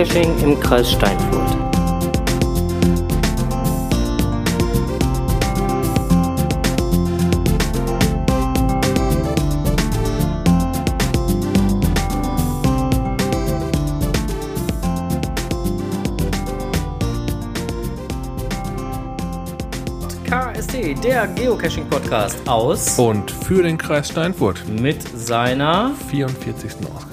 Geocaching im Kreis Steinfurt. KSD, der Geocaching-Podcast aus Und für den Kreis Steinfurt. mit seiner, 44. Ausgabe.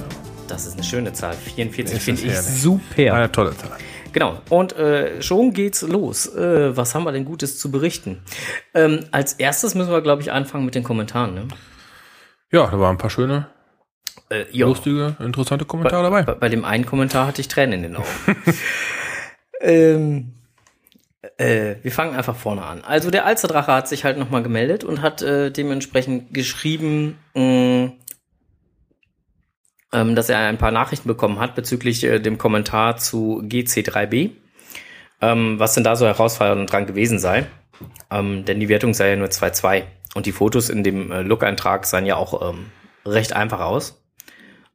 Schöne Zahl, 44 Es finde ich super. Eine tolle Zahl. Genau, und äh, schon geht's los. Äh, was haben wir denn Gutes zu berichten? Ähm, als erstes müssen wir, glaube ich, anfangen mit den Kommentaren. Ne? Ja, da waren ein paar schöne, Äh, lustige, interessante Kommentare dabei. Bei, bei dem einen Kommentar hatte ich Tränen in den Augen. ähm, äh, wir fangen einfach vorne an. Also der Alsterdrache hat sich halt nochmal gemeldet und hat äh, dementsprechend geschrieben, mh, ähm, dass er ein paar Nachrichten bekommen hat bezüglich äh, dem Kommentar zu GC3b. Ähm, was denn da so herausfordernd dran gewesen sei. Ähm, denn die Wertung sei ja nur 2-2. Und die Fotos in dem äh, Look-Eintrag sahen ja auch ähm, recht einfach aus.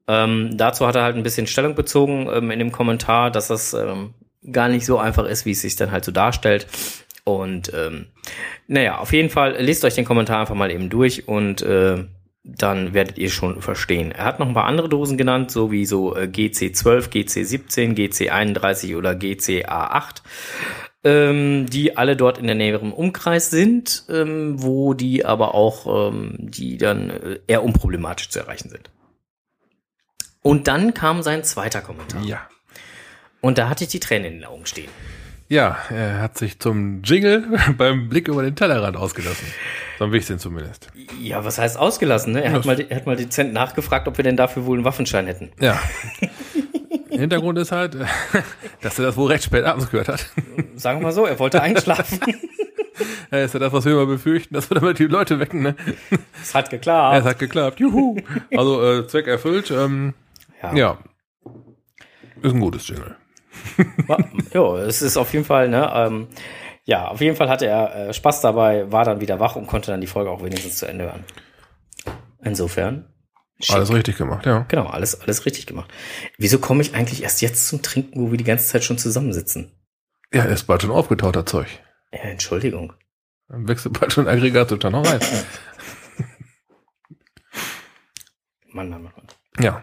Ähm, dazu hat er halt ein bisschen Stellung bezogen ähm, in dem Kommentar, dass das ähm, gar nicht so einfach ist, wie es sich dann halt so darstellt. Und ähm, naja, auf jeden Fall lest euch den Kommentar einfach mal eben durch und äh, dann werdet ihr schon verstehen. Er hat noch ein paar andere Dosen genannt, so wie so äh, GC12, GC17, GC31 oder GCA8 ähm, die alle dort in der näheren Umkreis sind, ähm, wo die aber auch, ähm, die dann äh, eher unproblematisch zu erreichen sind. Und dann kam sein zweiter Kommentar. Ja. Und da hatte ich die Tränen in den Augen stehen. Ja, er hat sich zum Jingle beim Blick über den Tellerrand ausgelassen. So ein bisschen zumindest. Ja, was heißt ausgelassen? Ne? Er, hat mal, er hat mal dezent nachgefragt, ob wir denn dafür wohl einen Waffenschein hätten. Ja. Hintergrund ist halt, dass er das wohl recht spät abends gehört hat. Sagen wir mal so, er wollte einschlafen. Das ist ja das, was wir immer befürchten, dass wir damit die Leute wecken. Ne? Es hat Ja, geklappt. es hat geklappt. Juhu. Also äh, Zweck erfüllt. Ähm, ja. Ist ein gutes Jingle. Ja, es ist auf jeden Fall, ne, ähm, ja, auf jeden Fall hatte er äh, Spaß dabei, war dann wieder wach und konnte dann die Folge auch wenigstens zu Ende hören. Insofern. schick. Alles richtig gemacht, ja. Genau, alles, alles richtig gemacht. Wieso komme ich eigentlich erst jetzt zum Trinken, wo wir die ganze Zeit schon zusammensitzen? Ja, ist bald schon aufgetaut, das Zeug. Ja, Entschuldigung. Dann wechselt bald schon Aggregatzustand noch rein. Mann, Mann, Mann. Mann. Ja.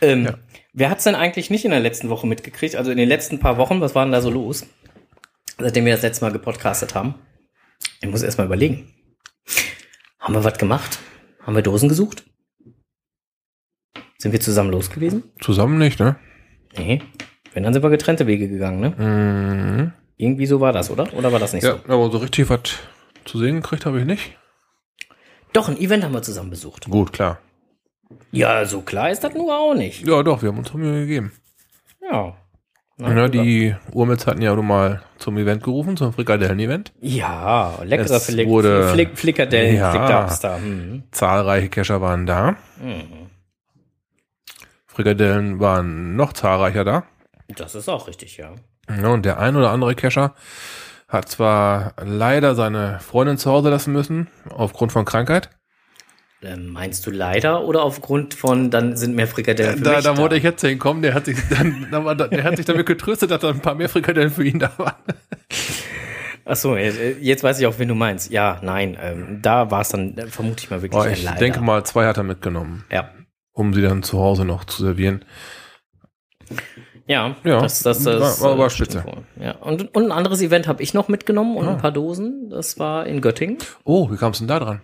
Ähm, Ja. Wer hat's denn eigentlich nicht in der letzten Woche mitgekriegt? Also in den letzten paar Wochen, was war denn da so los? Seitdem wir das letzte Mal gepodcastet haben. Ich muss erst mal überlegen. Haben wir was gemacht? Haben wir Dosen gesucht? Sind wir zusammen los gewesen? Zusammen nicht, ne? Nee. Wenn, dann sind wir getrennte Wege gegangen, ne? Mhm. Irgendwie so war das, oder? Oder war das nicht Ja, so? aber so richtig was zu sehen gekriegt habe ich nicht. Doch, ein Event haben wir zusammen besucht. Gut, klar. Ja, so klar ist das nur auch nicht. Ja, doch, wir haben uns Mühe gegeben. Ja. Na, Ja, die Urmels hatten ja nun mal zum Event gerufen, zum Frikadellen-Event. Ja, leckere Es Flick, wurde- Flick, Flickadellen, Ja. Hm. Zahlreiche Kescher waren da. Mhm. Frikadellen waren noch zahlreicher da. Das ist auch richtig, ja. Ja, und der ein oder andere Kescher hat zwar leider seine Freundin zu Hause lassen müssen, aufgrund von Krankheit. Ähm, meinst du leider oder aufgrund von, dann sind mehr Frikadellen für Da, mich da wollte ich jetzt hinkommen, der hat sich dann, der hat sich damit getröstet, dass da ein paar mehr Frikadellen für ihn da waren. Ach so, äh, jetzt weiß ich auch, wen du meinst. Ja, nein, ähm, da war es dann äh, vermute ich mal wirklich Oh, ich leider. denke mal, zwei hat er mitgenommen, Ja. um sie dann zu Hause noch zu servieren. Ja, Ja, das, das, das war- war- äh, spitze. Ja, und, und ein anderes Event habe ich noch mitgenommen und Ah. ein paar Dosen. Das war in Göttingen. Oh, wie kamst du denn da dran?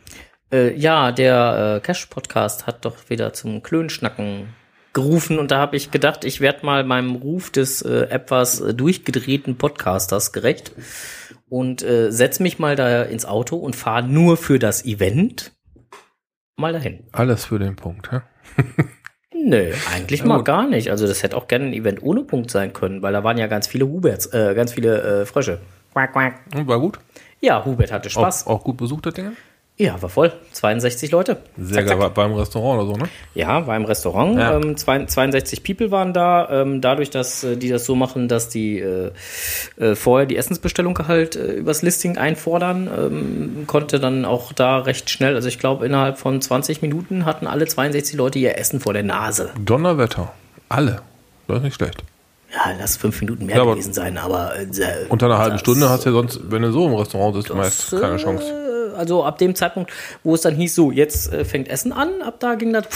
Äh, ja, der äh, Cash-Podcast hat doch wieder zum Klönschnacken gerufen und da habe ich gedacht, ich werde mal meinem Ruf des äh, etwas äh, durchgedrehten Podcasters gerecht und äh, setz mich mal da ins Auto und fahre nur für das Event mal dahin. Alles für den Punkt, hä? Nö, eigentlich mal gar nicht. Also das hätte auch gerne ein Event ohne Punkt sein können, weil da waren ja ganz viele Huberts, äh, ganz viele äh, Frösche. Quack, quack. Und war gut? Ja, Hubert hatte Spaß. Auch, auch gut besucht, das Ding? Ja, war voll. 62 Leute. Sehr Zack, geil, zack. war beim Restaurant oder so, ne? Ja, war im Restaurant. Ja. Ähm, zwei- 62 People waren da. Ähm, dadurch, dass äh, die das so machen, dass die äh, äh, vorher die Essensbestellung halt äh, übers Listing einfordern, ähm, konnte dann auch da recht schnell, also ich glaube innerhalb von 20 Minuten hatten alle 62 Leute ihr Essen vor der Nase. Donnerwetter. Alle. Das ist nicht schlecht. Ja, lass fünf Minuten mehr Ja, gewesen sein, aber äh, Unter einer halben Stunde hast du ja sonst, wenn du so im Restaurant sitzt, meist keine Chance. Also ab dem Zeitpunkt, wo es dann hieß, so, jetzt äh, fängt Essen an, ab da ging das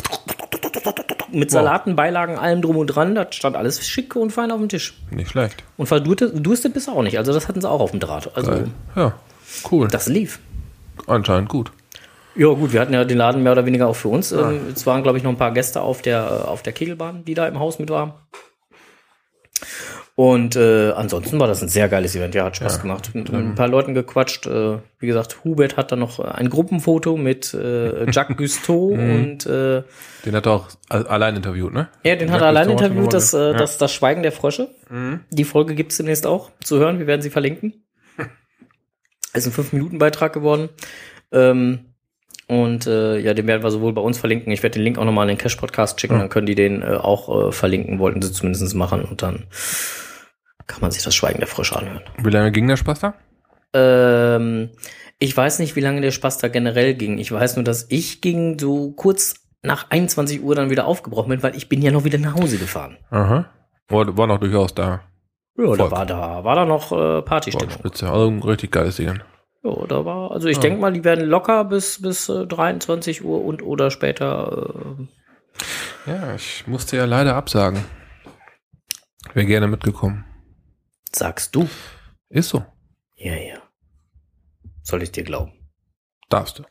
mit Salaten, Beilagen, allem drum und dran, das stand alles schick und fein auf dem Tisch. Nicht schlecht. Und verdurstet durstet bist du auch nicht, also das hatten sie auch auf dem Draht. Also Geil. Ja, cool. das lief. Anscheinend gut. Ja gut, wir hatten ja den Laden mehr oder weniger auch für uns. Ähm, es waren, glaube ich, noch ein paar Gäste auf der, äh, auf der Kegelbahn, die da im Haus mit waren. Und äh, ansonsten war das ein sehr geiles Event. Ja, hat Spaß gemacht. Mit ein paar Leuten gequatscht. Äh, wie gesagt, Hubert hat dann noch ein Gruppenfoto mit äh, Jacques Gusteau und äh, Den hat er auch allein interviewt, ne? ja, den hat Jacques er allein Gusteau interviewt, das, äh, ja. das, das Schweigen der Frösche. Die Folge gibt's demnächst auch zu hören. Wir werden sie verlinken. Ist ein 5-Minuten-Beitrag geworden. Ähm, und äh, ja, den werden wir sowohl bei uns verlinken. Ich werde den Link auch nochmal in den Cash-Podcast schicken, dann können die den äh, auch äh, verlinken, wollten sie zumindest machen. Und dann kann man sich das Schweigen der Frösche anhören. Wie lange ging der Spaß da? Ähm, ich weiß nicht, wie lange der Spaß da generell ging. Ich weiß nur, dass ich ging so kurz nach 21 Uhr dann wieder aufgebrochen bin, weil ich bin ja noch wieder nach Hause gefahren. Aha. War, war noch durchaus da. Ja, da Volk. war da, war da noch äh, Partystimmung. spitze. Also ein richtig geiles Ding. Ja, da war, also ich denk mal, die werden locker bis, bis äh, 23 Uhr und oder später. Äh, Ja, ich musste ja leider absagen. Wäre gerne mitgekommen. sagst du? Ist so. Ja, ja. Soll ich dir glauben? Darfst du.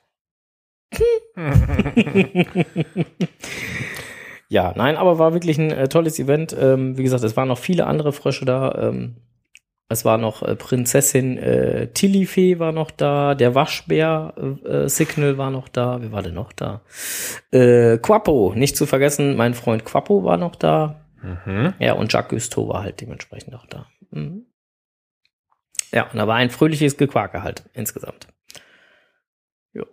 Ja, nein, aber war wirklich ein äh, tolles Event. Ähm, wie gesagt, es waren noch viele andere Frösche da. Ähm, es war noch äh, Prinzessin äh, Tillifee war noch da, der Waschbär äh, äh, Signal war noch da. Wer war denn noch da? Äh, Quappo, nicht zu vergessen, mein Freund Quappo war noch da. Mhm. Ja, und Jacques Gusteau war halt dementsprechend auch da. Mhm. Ja, und da war ein fröhliches Gequake halt insgesamt. Jo.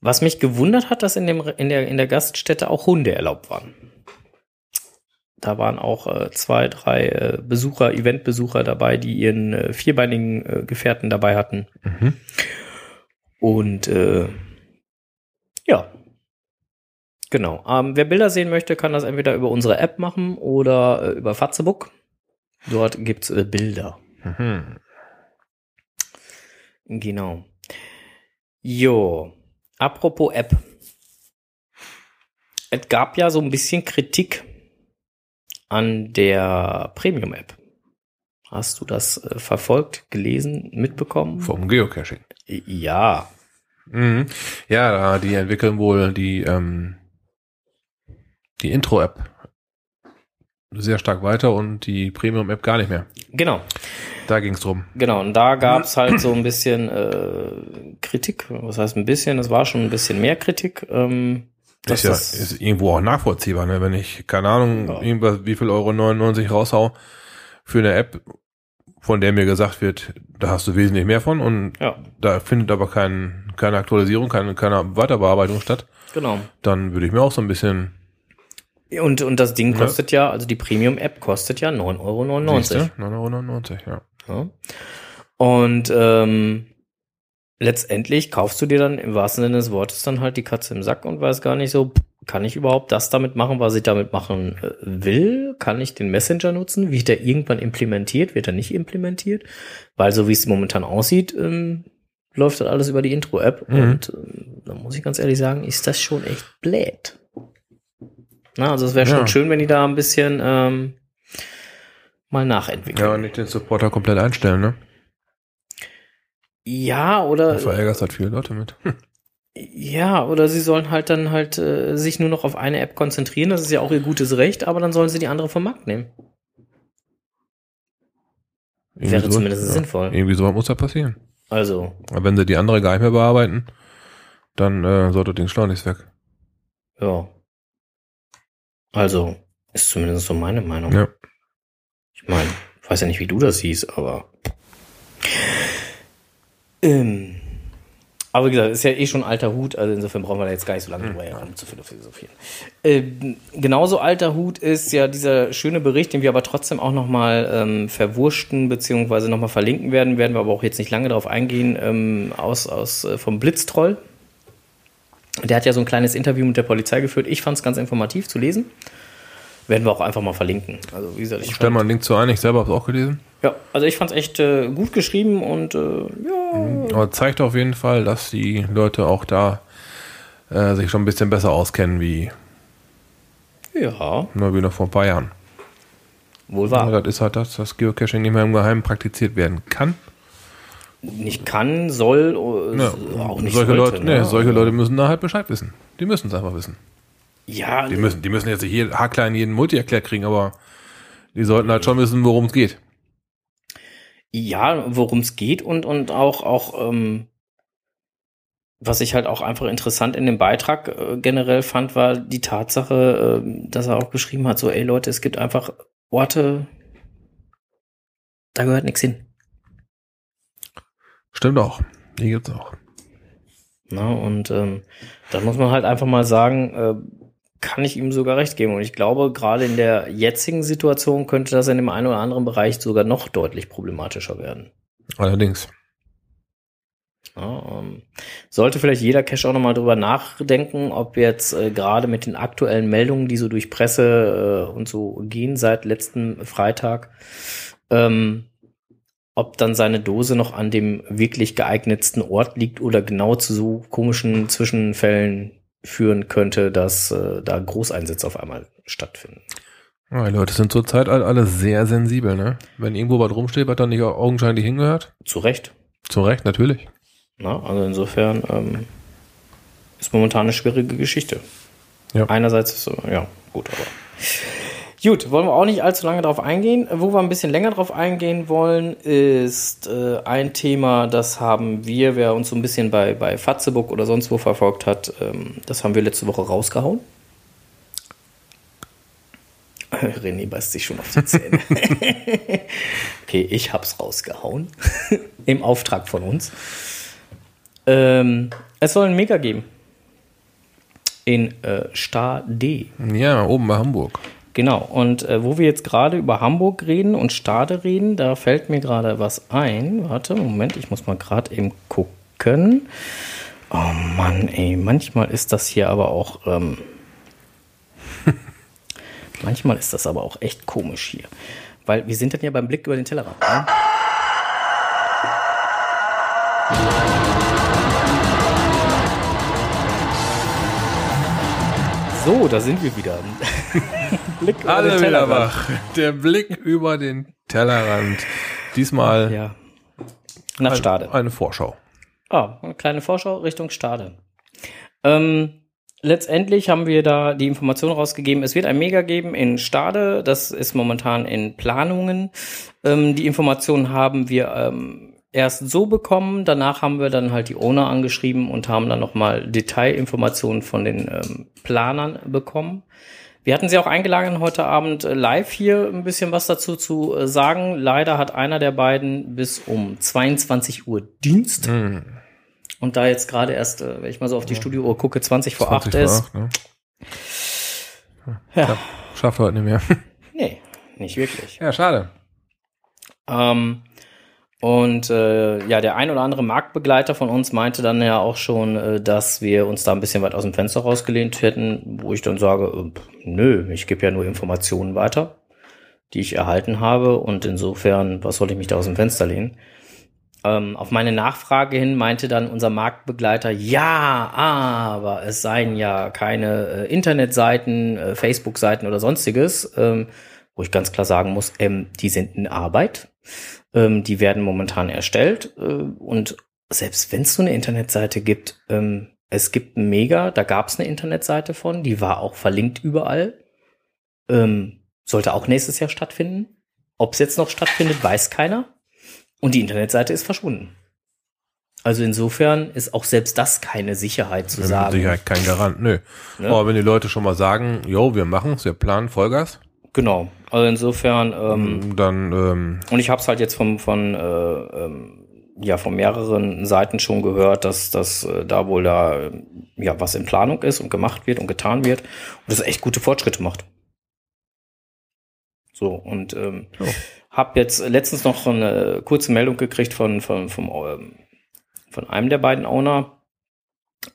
Was mich gewundert hat, dass in, dem, in, der, in der Gaststätte auch Hunde erlaubt waren. Da waren auch äh, zwei, drei äh, Besucher, Eventbesucher dabei, die ihren äh, vierbeinigen äh, Gefährten dabei hatten. Mhm. Und äh, ja. Genau. Ähm, wer Bilder sehen möchte, kann das entweder über unsere App machen oder äh, über Fatzebook. Dort gibt's äh, Bilder. Mhm. Genau. Jo. Apropos App. Es gab ja so ein bisschen Kritik an der Premium-App. Hast du das äh, verfolgt, gelesen, mitbekommen? Vom Geocaching. Ja. Mhm. Ja, die entwickeln wohl die, ähm, die Intro-App sehr stark weiter und die Premium-App gar nicht mehr. Genau. Da ging's drum. Genau, und da gab's halt so ein bisschen äh, Kritik. Was heißt ein bisschen? Es war schon ein bisschen mehr Kritik. Ähm, ist ja das, ist irgendwo auch nachvollziehbar, ne? Wenn ich, keine Ahnung, Ja. irgendwas, wie viel Euro 99 raushau für eine App, von der mir gesagt wird, da hast du wesentlich mehr von und ja, da findet aber kein, keine Aktualisierung, keine, keine Weiterbearbeitung statt, genau. dann würde ich mir auch so ein bisschen Und, und das Ding Ja. kostet ja, also die Premium-App kostet ja 9,99 Euro. Siehste? 9,99 Euro, ja. Ja. Und ähm, letztendlich kaufst du dir dann im wahrsten Sinne des Wortes dann halt die Katze im Sack und weiß gar nicht so, kann ich überhaupt das damit machen, was ich damit machen äh, will? Kann ich den Messenger nutzen? Wird der irgendwann implementiert? Wird er nicht implementiert? Weil so wie es momentan aussieht, ähm, läuft das alles über die Intro-App. Mhm. Und ähm, da muss ich ganz ehrlich sagen, ist das schon echt blöd. Na, also es wäre schon Ja. schön, wenn die da ein bisschen ähm, mal nachentwickeln. Ja, und nicht den Supporter komplett einstellen, ne? Ja, oder Da verärgerst halt viele Leute mit. ja, oder sie sollen halt dann halt äh, sich nur noch auf eine App konzentrieren. Das ist ja auch ihr gutes Recht, aber dann sollen sie die andere vom Markt nehmen. Irgendwie Wäre so- zumindest ja, sinnvoll. Irgendwie sowas muss da passieren. Also, Aber wenn sie die andere gar nicht mehr bearbeiten, dann äh, sollte das Ding schleunigst weg. ja. Also, ist zumindest so meine Meinung. Ja. Ich meine, ich weiß ja nicht, wie du das siehst, aber. Ähm, aber wie gesagt, ist ja eh schon alter Hut, also insofern brauchen wir da jetzt gar nicht so lange drüber herum zu philosophieren. Ähm, genauso alter Hut ist ja dieser schöne Bericht, den wir aber trotzdem auch nochmal ähm, verwurschten, beziehungsweise nochmal verlinken werden, werden wir aber auch jetzt nicht lange darauf eingehen, ähm, aus, aus äh, vom Blitztroll. Der hat ja so ein kleines Interview mit der Polizei geführt. Ich fand es ganz informativ zu lesen. werden wir auch einfach mal verlinken. Also wie gesagt, ich Stell mal einen Link zu ein, ich selber habe es auch gelesen. Ja, also ich fand es echt äh, gut geschrieben und äh, ja. Aber zeigt auf jeden Fall, dass die Leute auch da äh, sich schon ein bisschen besser auskennen wie Ja, nur wie noch vor ein paar Jahren. wohl Ja, wahr. das ist halt das, dass Geocaching nicht mehr im Geheimen praktiziert werden kann. Nicht kann, soll, äh, Ja, auch nicht solche, sollte, Leute, ne? nee, solche Leute müssen da halt Bescheid wissen. Die müssen es einfach wissen. Ja, Die müssen, die müssen jetzt nicht jeden, haarklein jeden Multi-Erklär kriegen, aber die sollten halt schon wissen, worum es geht. Ja, worum es geht und, und auch, auch, ähm, was ich halt auch einfach interessant in dem Beitrag äh, generell fand, war die Tatsache, äh, dass er auch beschrieben hat, so, ey Leute, es gibt einfach Orte, da gehört nichts hin. Stimmt auch. Die gibt's auch. Na, und ähm, da muss man halt einfach mal sagen, äh, kann ich ihm sogar recht geben. Und ich glaube, gerade in der jetzigen Situation könnte das in dem einen oder anderen Bereich sogar noch deutlich problematischer werden. Allerdings. Ja, ähm, sollte vielleicht jeder Cache auch nochmal drüber nachdenken, ob jetzt äh, gerade mit den aktuellen Meldungen, die so durch Presse äh, und so gehen seit letzten Freitag, ähm, ob dann seine Dose noch an dem wirklich geeignetsten Ort liegt oder genau zu so komischen Zwischenfällen führen könnte, dass äh, da Großeinsätze auf einmal stattfinden. Ja, die Leute sind zurzeit all- alle sehr sensibel, ne? Wenn irgendwo was rumsteht, was dann nicht augenscheinlich hingehört. Zu Recht. Zu Recht, natürlich. Na, also insofern ähm, ist momentan eine schwierige Geschichte. Ja. Einerseits ist so, ja, gut, aber. Gut, wollen wir auch nicht allzu lange drauf eingehen. Wo wir ein bisschen länger drauf eingehen wollen, ist äh, ein Thema, das haben wir, wer uns so ein bisschen bei, bei Fatzebook oder sonst wo verfolgt hat, ähm, das haben wir letzte Woche rausgehauen. René beißt sich schon auf die Zähne. okay, ich hab's rausgehauen. Im Auftrag von uns. Ähm, es soll ein Mega geben. In äh, Stade. Ja, oben bei Hamburg. Genau. Und äh, wo wir jetzt gerade über Hamburg reden und Stade reden, da fällt mir gerade was ein. Warte, Moment, ich muss mal gerade eben gucken. Oh Mann, ey, manchmal ist das hier aber auch. Ähm, manchmal ist das aber auch echt komisch hier. Weil wir sind dann ja beim Blick über den Tellerrand. Ne? So, da sind wir wieder. Blick über Alle den wieder wach. Der Blick über den Tellerrand. Diesmal Ja. Nach ein- Stade. eine Vorschau. Ah, eine kleine Vorschau Richtung Stade. Ähm, letztendlich haben wir da die Information rausgegeben, es wird ein Mega geben in Stade. Das ist momentan in Planungen. Ähm, die Informationen haben wir ähm, erst so bekommen. Danach haben wir dann halt die Owner angeschrieben und haben dann nochmal Detailinformationen von den ähm, Planern bekommen. Wir hatten sie auch eingeladen, heute Abend äh, live hier ein bisschen was dazu zu äh, sagen. Leider hat einer der beiden bis um 22 Uhr Dienst. Hm, Und da jetzt gerade erst, äh, wenn ich mal so auf die Studiouhr gucke, 20 vor 20 8 vor ist. acht, ne? Ja, Schafft heute nicht mehr. nee, nicht wirklich. Ja, schade. Ähm, und äh, ja, der ein oder andere Marktbegleiter von uns meinte dann ja auch schon, äh, dass wir uns da ein bisschen weit aus dem Fenster rausgelehnt hätten, wo ich dann sage, äh, nö, ich gebe ja nur Informationen weiter, die ich erhalten habe. Und insofern, was soll ich mich da aus dem Fenster lehnen? Ähm, auf meine Nachfrage hin meinte dann unser Marktbegleiter, ja, aber es seien ja keine äh, Internetseiten, äh, Facebook-Seiten oder sonstiges, ähm, wo ich ganz klar sagen muss, ähm, die sind in Arbeit. Ähm, die werden momentan erstellt. Äh, und selbst wenn es so eine Internetseite gibt, ähm, es gibt ein Mega, da gab es eine Internetseite von, die war auch verlinkt überall. Ähm, sollte auch nächstes Jahr stattfinden. Ob es jetzt noch stattfindet, weiß keiner. Und die Internetseite ist verschwunden. Also insofern ist auch selbst das keine Sicherheit zu Mit sagen. Sicherheit kein Garant, nö. Ne? Aber wenn die Leute schon mal sagen, jo, wir machen's, wir planen Vollgas, Genau. Also insofern, ähm, dann ähm, und ich habe es halt jetzt vom, von, äh, ähm, ja, von mehreren Seiten schon gehört, dass, dass äh, da wohl da äh, ja was in Planung ist und gemacht wird und getan wird und das echt gute Fortschritte macht. So, und ähm, Ja. habe jetzt letztens noch eine kurze Meldung gekriegt von, von, vom, ähm, von einem der beiden Owner,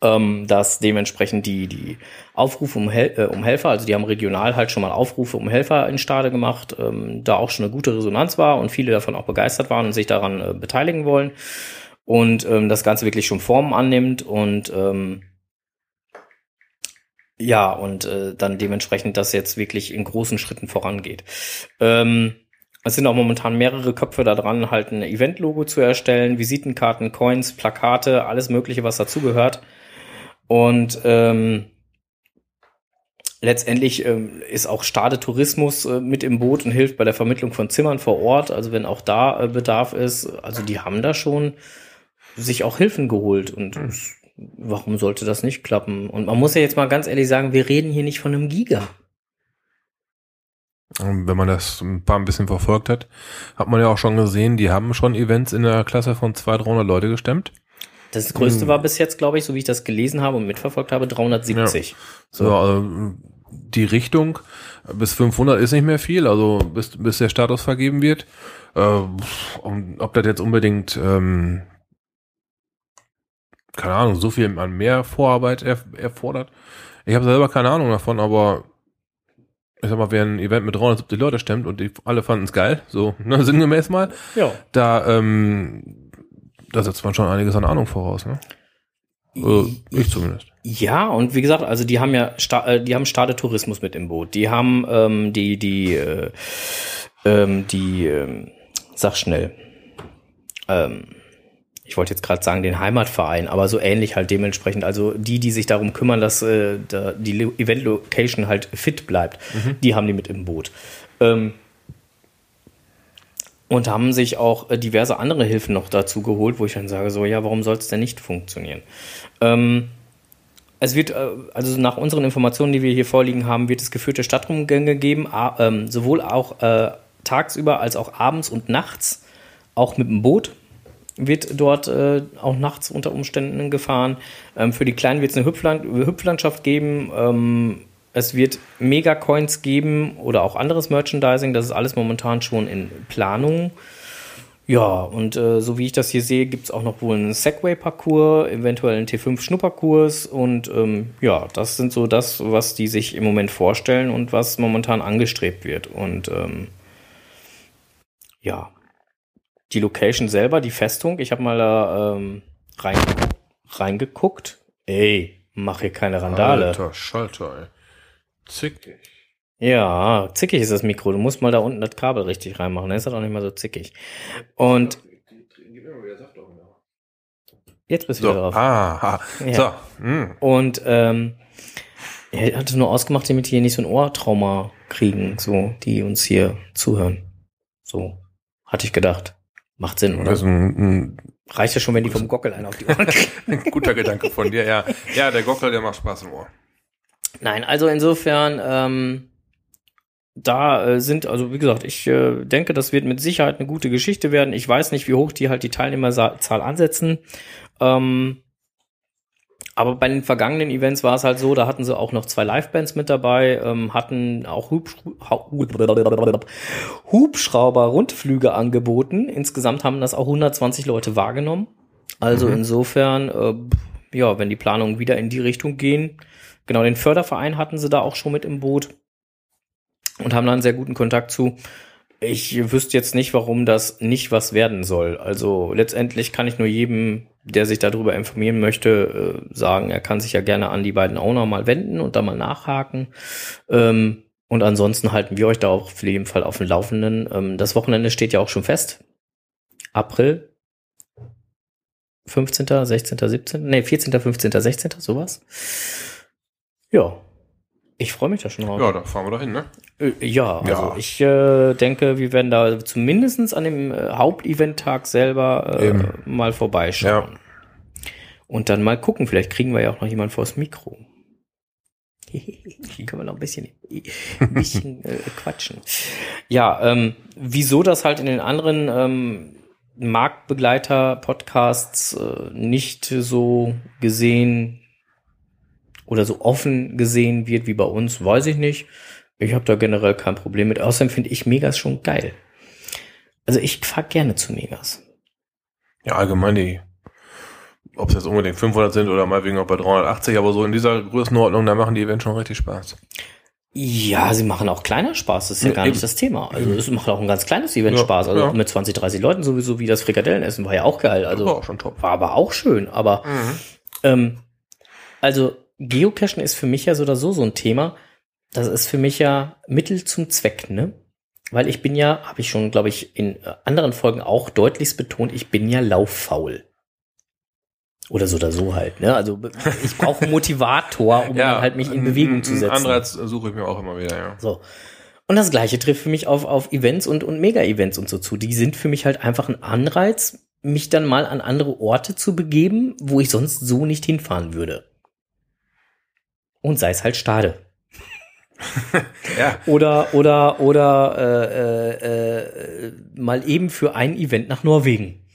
ähm, dass dementsprechend die, die Aufrufe um, Hel äh, um Helfer, also die haben regional halt schon mal Aufrufe um Helfer in Stade gemacht, ähm, da auch schon eine gute Resonanz war und viele davon auch begeistert waren und sich daran äh, beteiligen wollen und ähm, das Ganze wirklich schon Formen annimmt und ähm, ja, und äh, dann dementsprechend das jetzt wirklich in großen Schritten vorangeht. Ähm, es sind auch momentan mehrere Köpfe da dran, halt ein Event-Logo zu erstellen, Visitenkarten, Coins, Plakate, alles Mögliche, was dazugehört. Und ähm, letztendlich ähm, ist auch Stade Tourismus äh, mit im Boot und hilft bei der Vermittlung von Zimmern vor Ort. Also wenn auch da äh, Bedarf ist, also die haben da schon sich auch Hilfen geholt und mhm. warum sollte das nicht klappen? Und man muss ja jetzt mal ganz ehrlich sagen, wir reden hier nicht von einem Giga. Wenn man das ein paar ein bisschen verfolgt hat, hat man ja auch schon gesehen, die haben schon Events in der Klasse von 200, 300 Leute gestemmt. Das größte hm. war bis jetzt, glaube ich, so wie ich das gelesen habe und mitverfolgt habe, 370. Ja. So, also die Richtung bis 500 ist nicht mehr viel, also bis, bis der Status vergeben wird. Äh, ob das jetzt unbedingt, ähm, keine Ahnung, so viel an mehr Vorarbeit er, erfordert. Ich habe selber keine Ahnung davon, aber ich sag mal, wer ein Event mit 370 Leute stemmt und die alle fanden es geil, so ne, sinngemäß mal, ja. da ähm, da setzt man schon einiges an Ahnung voraus, ne? Also, ich zumindest. Ja, und wie gesagt, also die haben ja, äh, die haben Stade Tourismus mit im Boot. Die haben ähm, die, die, äh, ähm, die, ähm, sag schnell, ähm, ich wollte jetzt gerade sagen, den Heimatverein, aber so ähnlich halt dementsprechend. Also die, die sich darum kümmern, dass äh, da die Event-Location halt fit bleibt, mhm. die haben die mit im Boot. Ähm, und haben sich auch äh, diverse andere Hilfen noch dazu geholt, wo ich dann sage, so, ja, warum soll es denn nicht funktionieren? Ähm, es wird, äh, also nach unseren Informationen, die wir hier vorliegen haben, wird es geführte Stadtrundgänge geben, äh, sowohl auch äh, tagsüber als auch abends und nachts, auch mit dem Boot wird dort äh, auch nachts unter Umständen gefahren. Ähm, für die Kleinen wird es eine Hüpfland Hüpflandschaft geben. Ähm, es wird Mega-Coins geben oder auch anderes Merchandising. Das ist alles momentan schon in Planung. Ja, und äh, so wie ich das hier sehe, gibt es auch noch wohl einen Segway-Parcours, eventuell einen T5-Schnupperkurs. Und ähm, ja, das sind so das, was die sich im Moment vorstellen und was momentan angestrebt wird. Und ähm, ja, die Location selber, die Festung, ich habe mal da ähm, reingeguckt, reingeguckt. Ey, mach hier keine Randale. Alter Schalter, ey. Zickig. Ja, zickig ist das Mikro. Du musst mal da unten das Kabel richtig reinmachen. Dann ist das auch nicht mal so zickig. Und jetzt bist du so, wieder drauf. Ah, ja. so. Mm. Und ähm, er hat es nur ausgemacht, damit die hier nicht so ein Ohrtrauma kriegen, so die uns hier zuhören. So hatte ich gedacht. Macht Sinn, oder? Ein, ein Reicht ja schon, wenn die vom Gockel einen auf die Ohren kriegen. Guter Gedanke von dir, ja. Ja, der Gockel, der macht Spaß im Ohr. Nein, also insofern, ähm, da äh, sind, also wie gesagt, ich äh, denke, das wird mit Sicherheit eine gute Geschichte werden. Ich weiß nicht, wie hoch die halt die Teilnehmerzahl ansetzen. Ähm, aber bei den vergangenen Events war es halt so, da hatten sie auch noch zwei Livebands mit dabei, ähm, hatten auch Hubsch Hubschrauber-Rundflüge angeboten. Insgesamt haben das auch 120 Leute wahrgenommen. Also mhm. insofern, äh, ja, wenn die Planungen wieder in die Richtung gehen, Genau, den Förderverein hatten sie da auch schon mit im Boot und haben da einen sehr guten Kontakt zu. Ich wüsste jetzt nicht, warum das nicht was werden soll. Also letztendlich kann ich nur jedem, der sich darüber informieren möchte, äh, sagen, er kann sich ja gerne an die beiden Owner mal wenden und da mal nachhaken. Ähm, und ansonsten halten wir euch da auch für jeden Fall auf dem Laufenden. Ähm, das Wochenende steht ja auch schon fest. April 15., 16., 17., nee, 14., 15., 16., sowas. Ja, ich freue mich da schon drauf. Ja, da fahren wir da hin, ne? Äh, ja, also ja. ich äh, denke, wir werden da zumindest an dem äh, Hauptevent-Tag selber äh, mal vorbeischauen. Ja. Und dann mal gucken, vielleicht kriegen wir ja auch noch jemanden vors Mikro. können wir noch ein bisschen, ein bisschen äh, quatschen. Ja, ähm, wieso das halt in den anderen ähm, Marktbegleiter-Podcasts äh, nicht so gesehen oder so offen gesehen wird wie bei uns, weiß ich nicht. Ich habe da generell kein Problem mit. Außerdem finde ich Megas schon geil. Also ich fahre gerne zu Megas. Ja, allgemein die ob es jetzt unbedingt 500 sind oder mal wegen auch bei 380, aber so in dieser Größenordnung, da machen die Events schon richtig Spaß. Ja, sie machen auch kleiner Spaß, das ist ja, ja gar eben. nicht das Thema. Also es macht auch ein ganz kleines Event ja, Spaß. Also ja. mit 20, 30 Leuten sowieso wie das Frikadellenessen war ja auch geil. Also war auch schon top. War aber auch schön. Aber mhm. ähm, also Geocachen ist für mich ja so oder so so ein Thema. Das ist für mich ja Mittel zum Zweck, ne? Weil ich bin ja, habe ich schon, glaube ich, in anderen Folgen auch deutlichst betont, ich bin ja lauffaul. Oder so oder so halt, ne? Also ich brauche einen Motivator, um ja, halt mich in Bewegung zu setzen. Anreiz suche ich mir auch immer wieder, ja. So. Und das gleiche trifft für mich auf, auf Events und, und Mega-Events und so zu. Die sind für mich halt einfach ein Anreiz, mich dann mal an andere Orte zu begeben, wo ich sonst so nicht hinfahren würde. Und sei es halt Stade. ja. Oder, oder, oder äh, äh, äh, mal eben für ein Event nach Norwegen.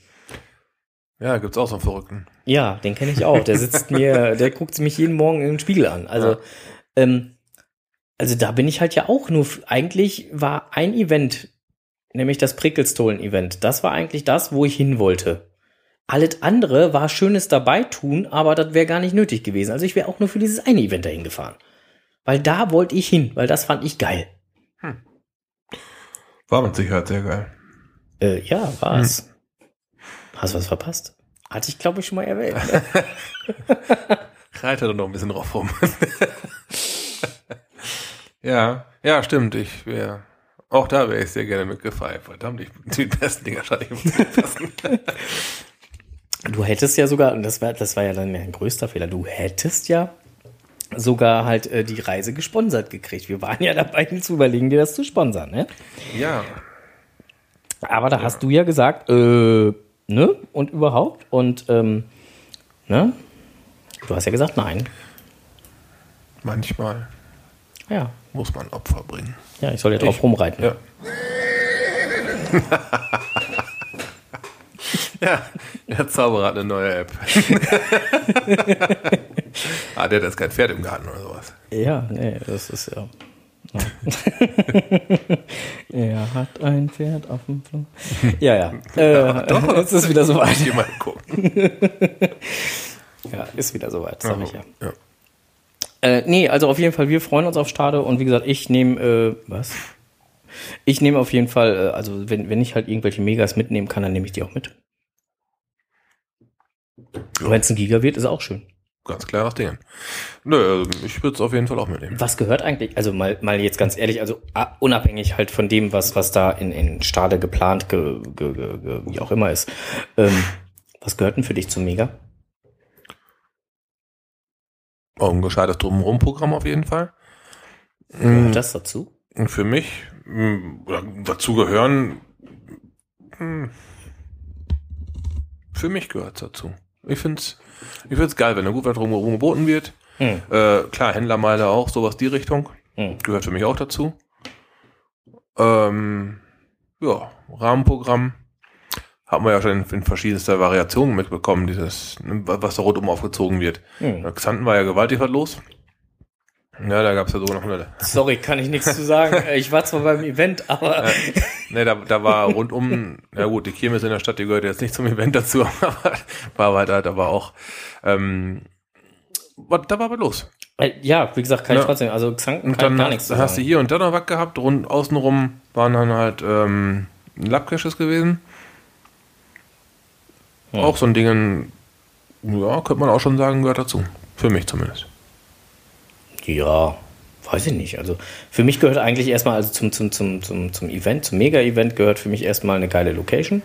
Ja, gibt's auch so einen Verrückten. Ja, den kenne ich auch. Der sitzt mir, der guckt mich jeden Morgen in den Spiegel an. Also, ja. ähm, also da bin ich halt ja auch nur, eigentlich war ein Event, nämlich das Prickelstolen-Event. Das war eigentlich das, wo ich hin wollte. Alles andere war schönes dabei tun, aber das wäre gar nicht nötig gewesen. Also ich wäre auch nur für dieses eine Event dahin gefahren. Weil da wollte ich hin, weil das fand ich geil. Hm. War mit Sicherheit sehr geil. Äh, ja, war's. Hm. Hast du was verpasst? Hatte ich, glaube ich, schon mal erwähnt. Ne? Reite doch noch ein bisschen drauf rum. ja, ja, stimmt. Ich wäre, auch da wäre ich sehr gerne mitgefeiert. Verdammt, ich die besten Dinger scheine ich. Du hättest ja sogar, und das war, das war ja dann mein größter Fehler, du hättest ja sogar halt äh, die Reise gesponsert gekriegt. Wir waren ja dabei zu überlegen, dir das zu sponsern, ne? Ja. Aber da ja. hast du ja gesagt, äh, ne? Und überhaupt. Und, ähm, ne? Du hast ja gesagt, nein. Manchmal. Ja. Muss man Opfer bringen. Ja, ich soll ja drauf ich, rumreiten. Ja. ja, der Zauberer hat eine neue App. ah, der hat jetzt kein Pferd im Garten oder sowas. Ja, nee, das ist ja. er hat ein Pferd auf dem Flur. Ja, ja. Äh, ja doch, jetzt ist wieder soweit. Hier mal gucken. ja, ist wieder soweit, sag ja, ich ja. ja. Äh, nee, also auf jeden Fall, wir freuen uns auf Stade und wie gesagt, ich nehme, äh, was? Ich nehme auf jeden Fall, äh, also wenn, wenn ich halt irgendwelche Megas mitnehmen kann, dann nehme ich die auch mit. Ja. Wenn es ein Giga wird, ist auch schön ganz klares Ding. Nö, also ich würde es auf jeden Fall auch mitnehmen. Was gehört eigentlich, also mal, mal jetzt ganz ehrlich, also ah, unabhängig halt von dem, was, was da in, in Stade geplant, ge, ge, ge, wie auch immer ist, ähm, was gehört denn für dich zum Mega? Oh, ein gescheites Drumherum-Programm auf jeden Fall. Gehört mm. das dazu? Für mich, mm, dazu gehören, mm, für mich gehört dazu. Ich finde es ich finde es geil, wenn da gut was drumherum geboten wird. Mhm. Äh, klar, Händlermeile auch, sowas die Richtung. Mhm. Gehört für mich auch dazu. Ähm, ja, Rahmenprogramm haben wir ja schon in, in verschiedenster Variationen mitbekommen, dieses, ne, was da rundum aufgezogen wird. Mhm. Xanten war ja gewaltig was los. Ja, da gab es ja sogar noch eine. Sorry, kann ich nichts zu sagen. Ich war zwar beim Event, aber. Äh, ne, da, da war rundum, ja gut, die Kirmes in der Stadt, die gehört jetzt nicht zum Event dazu, aber war halt, halt aber auch, ähm, da war aber los. Äh, ja, wie gesagt, kann ja. ich trotzdem, also Xanten kann gar nichts sagen. hast du hier und da noch was gehabt, rund außenrum waren dann halt ähm, Lappcaches gewesen. Ja. Auch so ein Ding, ja, könnte man auch schon sagen, gehört dazu. Für mich zumindest. Ja, weiß ich nicht. Also für mich gehört eigentlich erstmal, also zum, zum, zum, zum, zum Event, zum Mega-Event gehört für mich erstmal eine geile Location.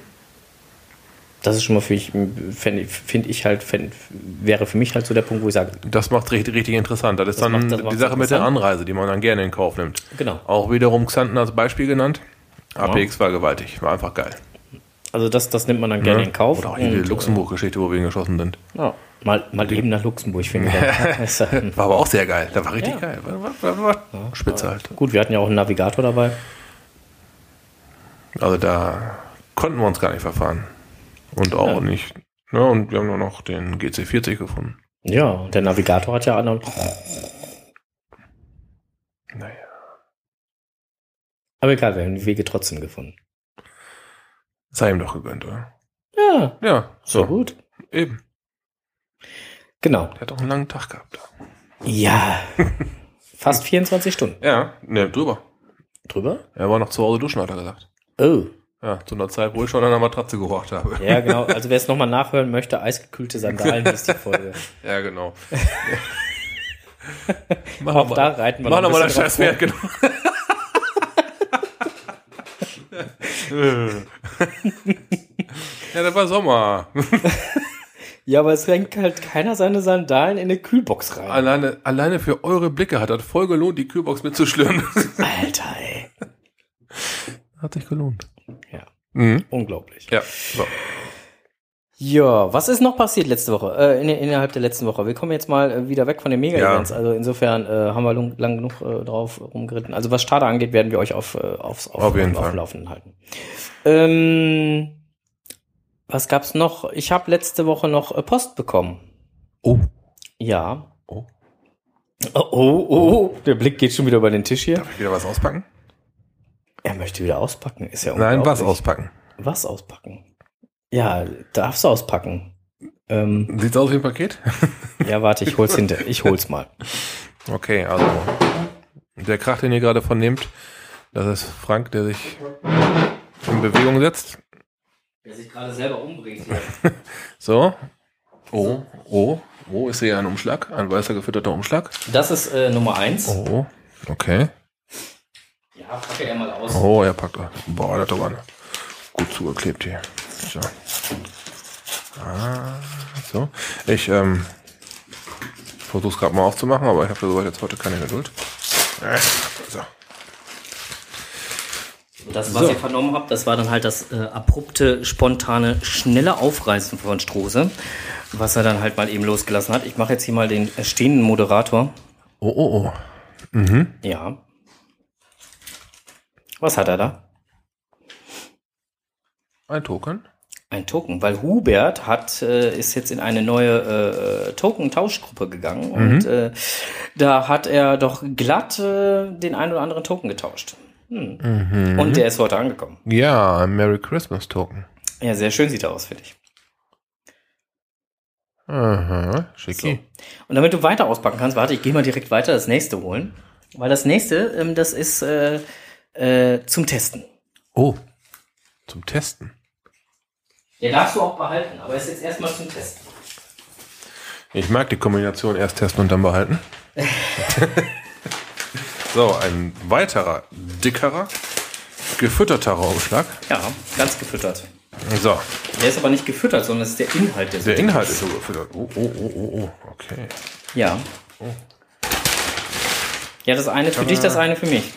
Das ist schon mal für mich, finde ich halt, find, wäre für mich halt so der Punkt, wo ich sage. Das macht richtig, richtig interessant. Das ist das dann macht, die Sache mit der Anreise, die man dann gerne in Kauf nimmt. Genau. Auch wiederum Xanten als Beispiel genannt. APX ja. war gewaltig, war einfach geil. Also das, das nimmt man dann gerne ja. in Kauf. Oder auch die äh, Luxemburg-Geschichte, wo wir geschossen sind. Ja. Mal, mal eben nach Luxemburg, finde ich. war aber auch sehr geil. Da war richtig ja. geil. War, war, war, war spitze halt. Gut, wir hatten ja auch einen Navigator dabei. Also da konnten wir uns gar nicht verfahren. Und auch ja. nicht. Ne? Und wir haben nur noch den GC40 gefunden. Ja, und der Navigator hat ja anderen. Naja. Aber egal, wir haben die Wege trotzdem gefunden. Sei ihm doch gegönnt, oder? Ja. Ja. So, so gut. Eben. Genau. Der hat auch einen langen Tag gehabt. Ja. Fast 24 Stunden. Ja, ne, drüber. Drüber? Er war noch zu Hause duschen, hat er gesagt. Oh. Ja, zu einer Zeit, wo ich schon an der Matratze gehorcht habe. Ja, genau. Also wer es nochmal nachhören möchte, eisgekühlte Sandalen ist die Folge. Ja, genau. Machen Auch da reiten wir Mach noch nochmal ein das bisschen Scheiß drauf Wert, genau. ja, das war Sommer. Ja, aber es renkt halt keiner seine Sandalen in eine Kühlbox rein. Alleine, alleine für eure Blicke hat das voll gelohnt, die Kühlbox mitzuschlüren. Alter, ey. Hat sich gelohnt. Ja. Mhm. Unglaublich. Ja, so. Ja, was ist noch passiert letzte Woche, äh, in, innerhalb der letzten Woche? Wir kommen jetzt mal äh, wieder weg von den Mega-Events. Also insofern äh, haben wir lang, lang genug äh, drauf rumgeritten. Also was Starter angeht, werden wir euch auf, äh, aufs, auf, Auf auf, dem Laufenden halten. Ähm, was gab's noch? Ich habe letzte Woche noch äh, Post bekommen. Oh. Ja. Oh. Oh, oh, oh, der Blick geht schon wieder über den Tisch hier. Darf ich wieder was auspacken? Er möchte wieder auspacken. Ist ja Nein, was unglaublich. auspacken? Was auspacken? Ja, darfst du auspacken. Ähm, Sieht's aus wie ein Paket? ja, warte, ich hol's hinter. Ich hol's mal. Okay, also der Krach, den ihr gerade vernehmt, das ist Frank, der sich in Bewegung setzt. Der sich gerade selber umbringt. So. Oh, oh, oh, ist hier ein Umschlag, ein weißer gefütterter Umschlag. Das ist äh, Nummer eins. Oh, okay. Ja, packe er mal aus. Oh, er packt. Boah, das hat aber gut zugeklebt hier. So. Ah, so. Ich ähm, versuche es gerade mal aufzumachen, aber ich habe soweit jetzt heute keine Geduld. Äh, So. Das, was So. ihr vernommen habt, das war dann halt das äh, abrupte, spontane, schnelle Aufreißen von Strose, was er dann halt mal eben losgelassen hat. Ich mache jetzt hier mal den äh, stehenden Moderator. Oh, oh, oh. Ja. Was hat er da? Ein Token. Ein Token, weil Hubert hat, äh, ist jetzt in eine neue äh, Token-Tauschgruppe gegangen und äh, da hat er doch glatt äh, den einen oder anderen Token getauscht. Hm. Und der ist heute angekommen. Ja, ein Merry Christmas Token. Ja, sehr schön sieht er aus, finde ich. Aha, So. schicki. Und damit du weiter auspacken kannst, warte, ich gehe mal direkt weiter das nächste holen. Weil das nächste, ähm, das ist äh, äh, zum Testen. Oh, zum Testen. Der darfst du auch behalten, aber ist jetzt erstmal zum Testen. Ich mag die Kombination erst testen und dann behalten. so, ein weiterer, dickerer, gefütterterer Umschlag. Ja, ganz gefüttert. So, Der ist aber nicht gefüttert, sondern es ist der Inhalt, der so der Inhalt ist so gefüttert. Oh, oh, oh, oh, oh, okay. Ja. Ja, das eine für dich, das eine für mich.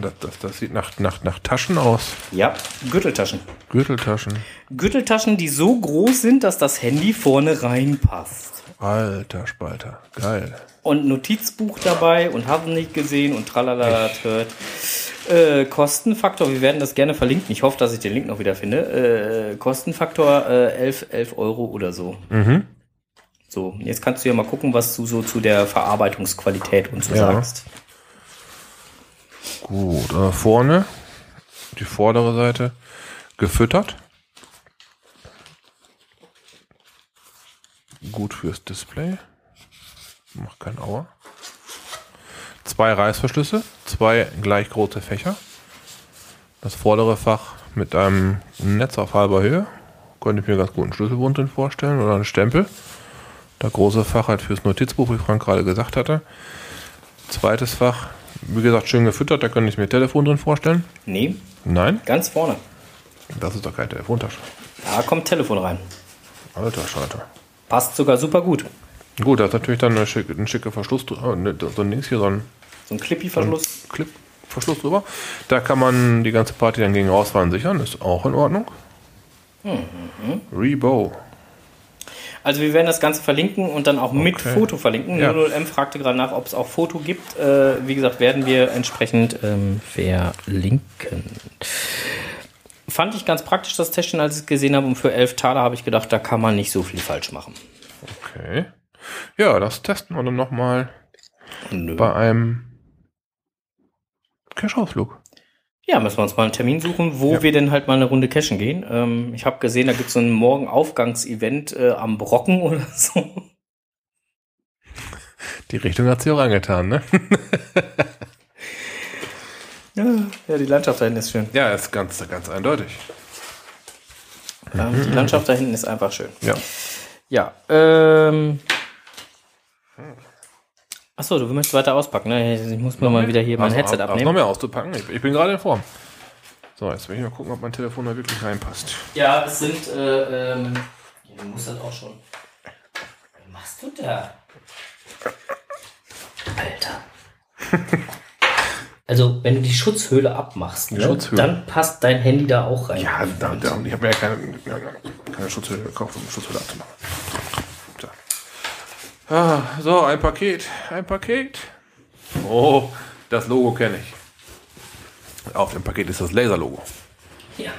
Das, das, das sieht nach, nach, nach Taschen aus. Ja, Gürteltaschen. Gürteltaschen. Gürteltaschen, die so groß sind, dass das Handy vorne reinpasst. Alter Spalter. Geil. Und Notizbuch dabei und haben nicht gesehen und tralala hört. Äh, Kostenfaktor, wir werden das gerne verlinken. Ich hoffe, dass ich den Link noch wieder finde. Äh, Kostenfaktor äh, 11, 11 Euro oder so. So, jetzt kannst du ja mal gucken, was du so zu der Verarbeitungsqualität und so Ja. sagst. Gut. Äh, vorne, die vordere Seite, gefüttert. Gut fürs Display. Macht kein Auer. Zwei Reißverschlüsse, zwei gleich große Fächer. Das vordere Fach mit einem Netz auf halber Höhe. Könnte ich mir ganz gut einen Schlüsselbund vorstellen oder einen Stempel. Das große Fach halt fürs Notizbuch, wie Frank gerade gesagt hatte. Zweites Fach, wie gesagt, schön gefüttert, da könnte ich mir Telefon drin vorstellen. Nee, Nein, ganz vorne. das ist doch keine Telefontasche. Da kommt Telefon rein. Alter Schalter. Passt sogar super gut. Gut, da ist natürlich dann ein schicker Verschluss drüber. Ne, so ein Dings hier, so ein So ein Clippy-Verschluss. Clip-Verschluss drüber. Da kann man die ganze Party dann gegen Rausfahren sichern. Ist auch in Ordnung. Rebow. Also wir werden das Ganze verlinken und dann auch mit Okay. Foto verlinken. Ja. 00M fragte gerade nach, ob es auch Foto gibt. Äh, wie gesagt, werden wir entsprechend ähm, verlinken. Fand ich ganz praktisch das Täschchen, als ich es gesehen habe. Und für 11 Taler habe ich gedacht, da kann man nicht so viel falsch machen. Okay. Ja, das testen wir dann nochmal bei einem Cash-Ausflug. Ja, müssen wir uns mal einen Termin suchen, wo Ja. wir denn halt mal eine Runde cashen gehen. Ähm, ich habe gesehen, da gibt es so ein Morgenaufgangsevent äh, am Brocken oder so. Die Richtung hat sie auch angetan, ne? ja, die Landschaft da hinten ist schön. Ja, ist ganz, ganz eindeutig. Ja, die Landschaft da hinten ist einfach schön. Ja. Ja, ähm. Achso, du möchtest weiter auspacken, ne? Ich muss mir mal wieder hier mein Also, Headset abnehmen. noch mehr auszupacken. Ich, ich bin gerade in Form. So, jetzt will ich mal gucken, ob mein Telefon da wirklich reinpasst. Ja, es sind, äh, ähm. Ja, du musst das auch schon. Was machst du da? Alter. Also, wenn du die Schutzhöhle abmachst, ne, Schutzhöhle. dann passt dein Handy da auch rein. Ja, da, da, ich habe mir ja keine, keine Schutzhülle gekauft, um Schutzhülle abzumachen. So. Ah, so, ein Paket, ein Paket. Oh, das Logo kenne ich. Auf dem Paket ist das Laser-Logo.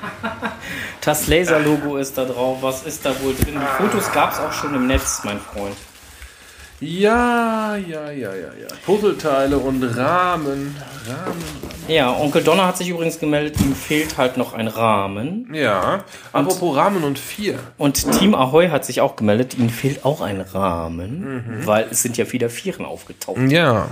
Das Laser-Logo ist da drauf. Was ist da wohl drin? Die Fotos gab es auch schon im Netz, mein Freund. Ja, ja, ja, ja, ja. Puzzleteile und Rahmen. Rahmen. Ja, Onkel Donner hat sich übrigens gemeldet, ihm fehlt halt noch ein Rahmen. Ja. Apropos Rahmen und vier. Und Team Ahoy hat sich auch gemeldet, ihnen fehlt auch ein Rahmen, weil es sind ja wieder Vieren aufgetaucht. Ja.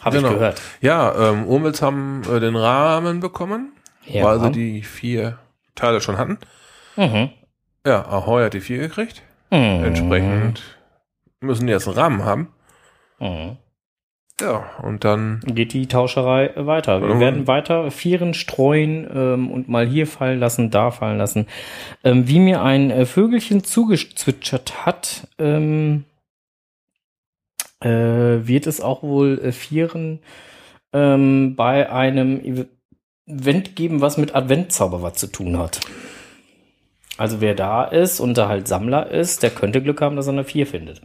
Habe Genau. ich gehört. Ja, ähm, Urmels haben äh, den Rahmen bekommen, Ja. weil sie die vier Teile schon hatten. Mhm. Ja, Ahoy hat die vier gekriegt. Mhm. Entsprechend müssen die jetzt einen Rahmen haben. Mhm. Ja, und dann Geht die Tauscherei weiter. Wir werden weiter Vieren streuen ähm, und mal hier fallen lassen, da fallen lassen. Ähm, wie mir ein äh, Vögelchen zugezwitschert hat, ähm, äh, wird es auch wohl äh, Vieren ähm, bei einem Event geben, was mit Adventzauber was zu tun hat. Also wer da ist und da halt Sammler ist, der könnte Glück haben, dass er eine 4 findet.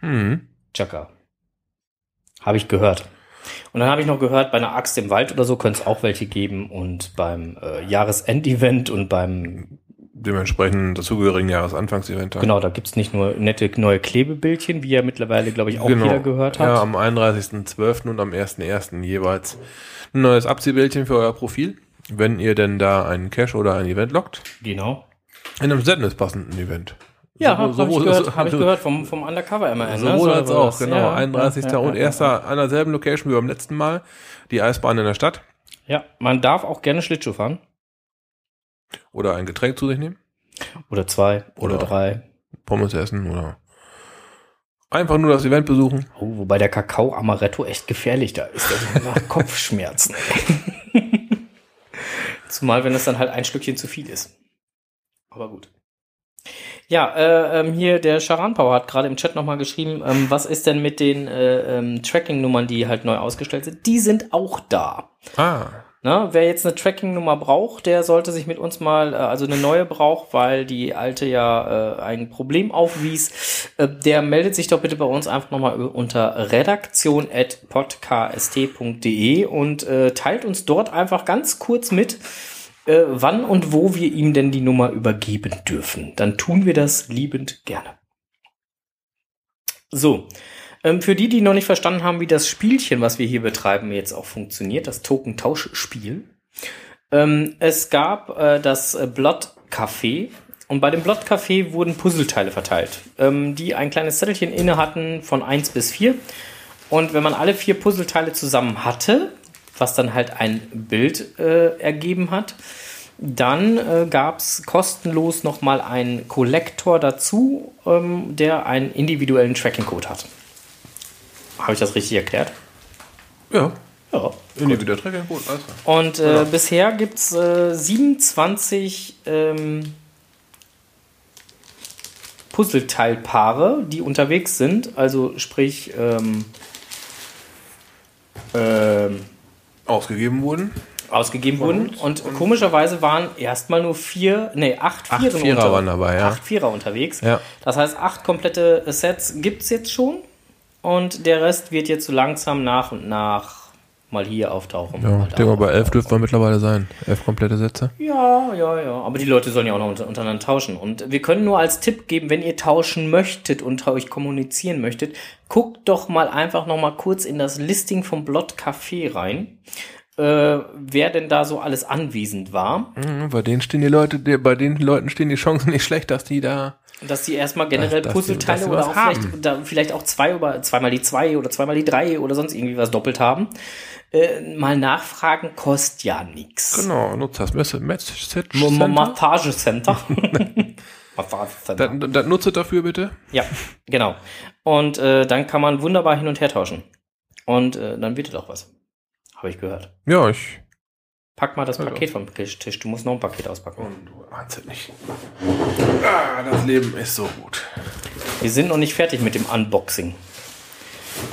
Hm, Chaka. Habe ich gehört. Und dann habe ich noch gehört, bei einer Axt im Wald oder so könnte es auch welche geben und beim äh, Jahresendevent und beim, dementsprechend dazugehörigen Jahresanfangsevent. genau, da gibt's nicht nur nette neue Klebebildchen, wie ja mittlerweile, glaube ich, auch Genau. jeder gehört hat. Ja, am 31.12. und am 1.1. jeweils ein neues Abziehbildchen für euer Profil. Wenn ihr denn da einen Cache oder ein Event lockt. Genau. In einem Sadness passenden Event. Ja, habe hab ich sowohl- gehört, so- hab ich gehört vom, vom Undercover MRN. ne? Sowohl So als auch, das. genau. Ja, 31. ja, ja, und erster an derselben Location wie beim letzten Mal. Die Eisbahn in der Stadt. Ja, man darf auch gerne Schlittschuh fahren. Oder ein Getränk zu sich nehmen. Oder zwei oder, Oder- drei. Pommes essen oder einfach nur das Event besuchen. Oh, wobei der Kakao Amaretto echt gefährlich da ist. Der macht Kopfschmerzen. Zumal, wenn es dann halt ein Stückchen zu viel ist. Aber gut. Ja, äh, ähm, hier der Charan Power hat gerade im Chat nochmal geschrieben, ähm, was ist denn mit den äh, ähm, Tracking-Nummern, die halt neu ausgestellt sind? Die sind auch da. Ah, Na, wer jetzt eine Tracking-Nummer braucht, der sollte sich mit uns mal, äh, also eine neue braucht, weil die alte ja äh, ein Problem aufwies, äh, der meldet sich doch bitte bei uns einfach nochmal unter redaktion.podcast.de und äh, teilt uns dort einfach ganz kurz mit, äh, wann und wo wir ihm denn die Nummer übergeben dürfen. Dann tun wir das liebend gerne. So, ähm, für die, die noch nicht verstanden haben, wie das Spielchen, was wir hier betreiben, jetzt auch funktioniert, das Token-Tauschspiel. Ähm, es gab äh, das Blood Café und bei dem Blood Café wurden Puzzleteile verteilt, ähm, die ein kleines Zettelchen inne hatten von 1 bis 4. Und wenn man alle vier Puzzleteile zusammen hatte, was dann halt ein Bild äh, ergeben hat, dann äh, gab es kostenlos nochmal einen Kollektor dazu, ähm, der einen individuellen Tracking-Code hat. Habe ich das richtig erklärt? ja. Ja. Individuell Tracking gut, alles klar. Und äh, bisher gibt es äh, 27 ähm, Puzzleteilpaare, die unterwegs sind. Also sprich, ähm, ähm, Ausgegeben wurden. ausgegeben Von wurden. uns. Und komischerweise waren erstmal nur vier, nee, acht Acht Vierer unter- waren dabei, ja. Acht Vierer unterwegs. Ja. Das heißt, acht komplette Sets gibt es jetzt schon. Und der Rest wird jetzt so langsam nach und nach mal hier auftauchen. Ja, ich denke mal, bei elf dürfte man mittlerweile sein. Elf komplette Sätze. Ja, ja, ja. Aber die Leute sollen ja auch noch unter, untereinander tauschen. Und wir können nur als Tipp geben, wenn ihr tauschen möchtet und euch kommunizieren möchtet, guckt doch mal einfach noch mal kurz in das Listing vom Blot Café rein. äh, wer denn da so alles anwesend war. Mhm, bei denen stehen die Leute, die, bei den Leuten stehen die Chancen nicht schlecht, dass die da. Dass die erstmal generell Dass- dass die- Puzzleteile dass die oder auch haben. vielleicht, da, vielleicht auch zwei oder zweimal die zwei oder zweimal die drei oder sonst irgendwie was doppelt haben. Äh, mal nachfragen kostet ja nichts. Genau, nutzt das Message Center. Massagecenter. Massagecenter. Das, das nutzt dafür bitte. Ja, genau. Und äh, dann kann man wunderbar hin und her tauschen. Und äh, dann wird es auch was. Habe ich gehört. Ja, ich. Pack mal das Ja, Paket vom Tisch. Du musst noch ein Paket auspacken. Und du ahnst es nicht. Ah, das Leben ist so gut. Wir sind noch nicht fertig mit dem Unboxing.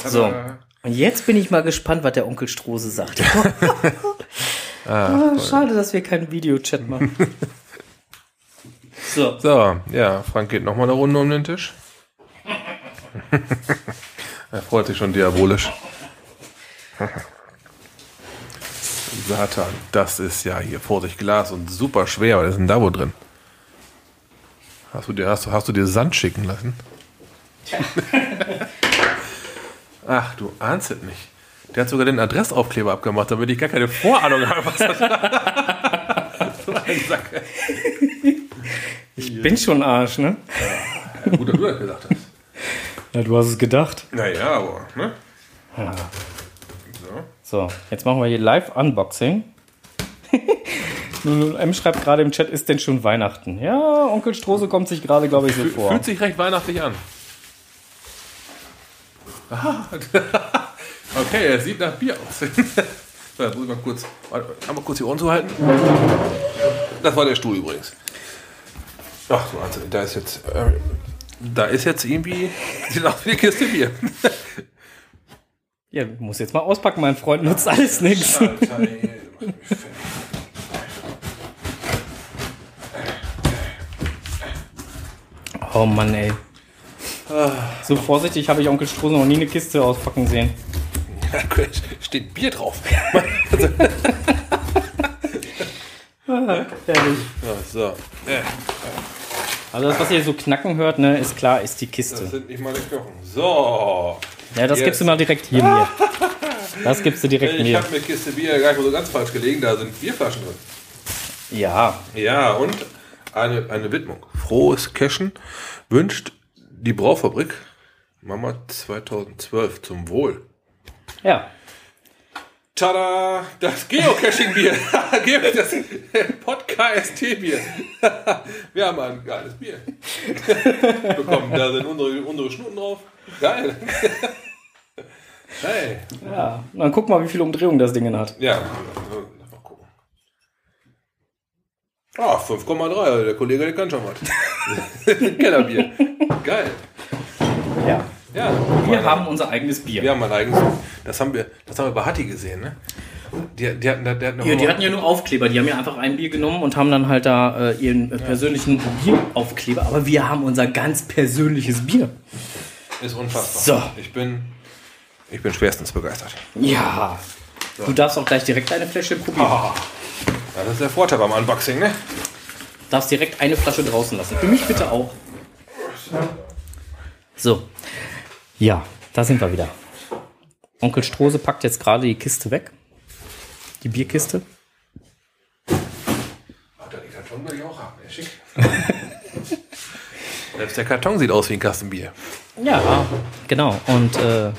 So. Und jetzt bin ich mal gespannt, was der Onkel Strose sagt. Ah, schade, dass wir keinen Videochat machen. So. So, ja, Frank geht nochmal eine Runde um den Tisch. er freut sich schon diabolisch. Satan, das ist ja hier Vorsicht Glas und super schwer. Was ist denn da wohl drin? Hast du dir, hast, du- hast du dir Sand schicken lassen? Ach, du ahnst es nicht. Der hat sogar den Adressaufkleber abgemacht, damit ich gar keine Vorahnung habe, was das so ein Sack. Ich bin schon Arsch, ne? Gut, dass du das gesagt hast. Ja, du hast es gedacht. Naja, aber, ne? So, jetzt machen wir hier Live-Unboxing. 00M schreibt gerade im Chat, ist denn schon Weihnachten? Ja, Onkel Strose kommt sich gerade, glaube ich, so vor. Fühlt sich recht weihnachtlich an. Ah, okay, er sieht nach Bier aus. so, jetzt muss ich mal kurz, warte, einmal kurz die Ohren zu halten. Das war der Stuhl übrigens. Ach, so, also, da ist jetzt, äh, da ist jetzt irgendwie, sieht aus wie eine Kiste Bier. Ja, muss jetzt mal auspacken, mein Freund, nutzt alles nichts. Oh Mann, ey. So vorsichtig habe ich Onkel Strose noch nie eine Kiste auspacken sehen. Da steht Bier drauf. Ehrlich. Ja, so, äh, Also das, was ihr so knacken hört, ne, ist klar, ist die das Kiste. sind nicht meine Knochen. So. Ja, das Yes. gibst du mal direkt hier mir. Das gibst du direkt Ich mir. habe mir Kiste Bier gar nicht mal so ganz falsch gelegen, da sind Bierflaschen drin. Ja, Ja, und eine, eine Widmung. Frohes Cashen wünscht die Braufabrik Mama 2012 zum Wohl. ja. Tada! Das Geocaching-Bier. das Podcast-Bier. Wir haben ein geiles Bier bekommen. Da sind unsere, unsere Schnuten drauf. Geil. Hey. Ja, dann guck mal, wie viele Umdrehungen das Ding hat. Ja. Ah, 5,3. also Der Kollege, der kann schon was. Kellerbier. Geil. Ja. Ja, Wir haben unser eigenes Bier. wir haben ein eigenes. Das haben wir, das haben wir bei Hatti gesehen, ne? Die, die hatten, die hatten Ja, die hatten ja nur Aufkleber. Die haben ja einfach ein Bier genommen und haben dann halt da äh, ihren äh, persönlichen Bieraufkleber. Aber wir haben unser ganz persönliches Bier. ist unfassbar. So. Ich bin, ich bin schwerstens begeistert. Ja. Du darfst auch gleich direkt eine Flasche probieren. Ja, das ist der Vorteil beim Unboxing, ne? Darfst direkt eine Flasche draußen lassen. Für mich bitte auch. So. Ja, da sind wir wieder. Onkel Strose packt jetzt gerade die Kiste weg. Die Bierkiste. Ach, die Karton will ich auch haben, ja, schick. Selbst der Karton sieht aus wie ein Kasten Bier. Ja, genau. Und äh,